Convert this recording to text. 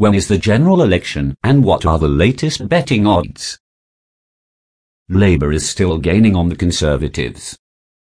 When is the general election and what are the latest betting odds? Labour is still gaining on the Conservatives.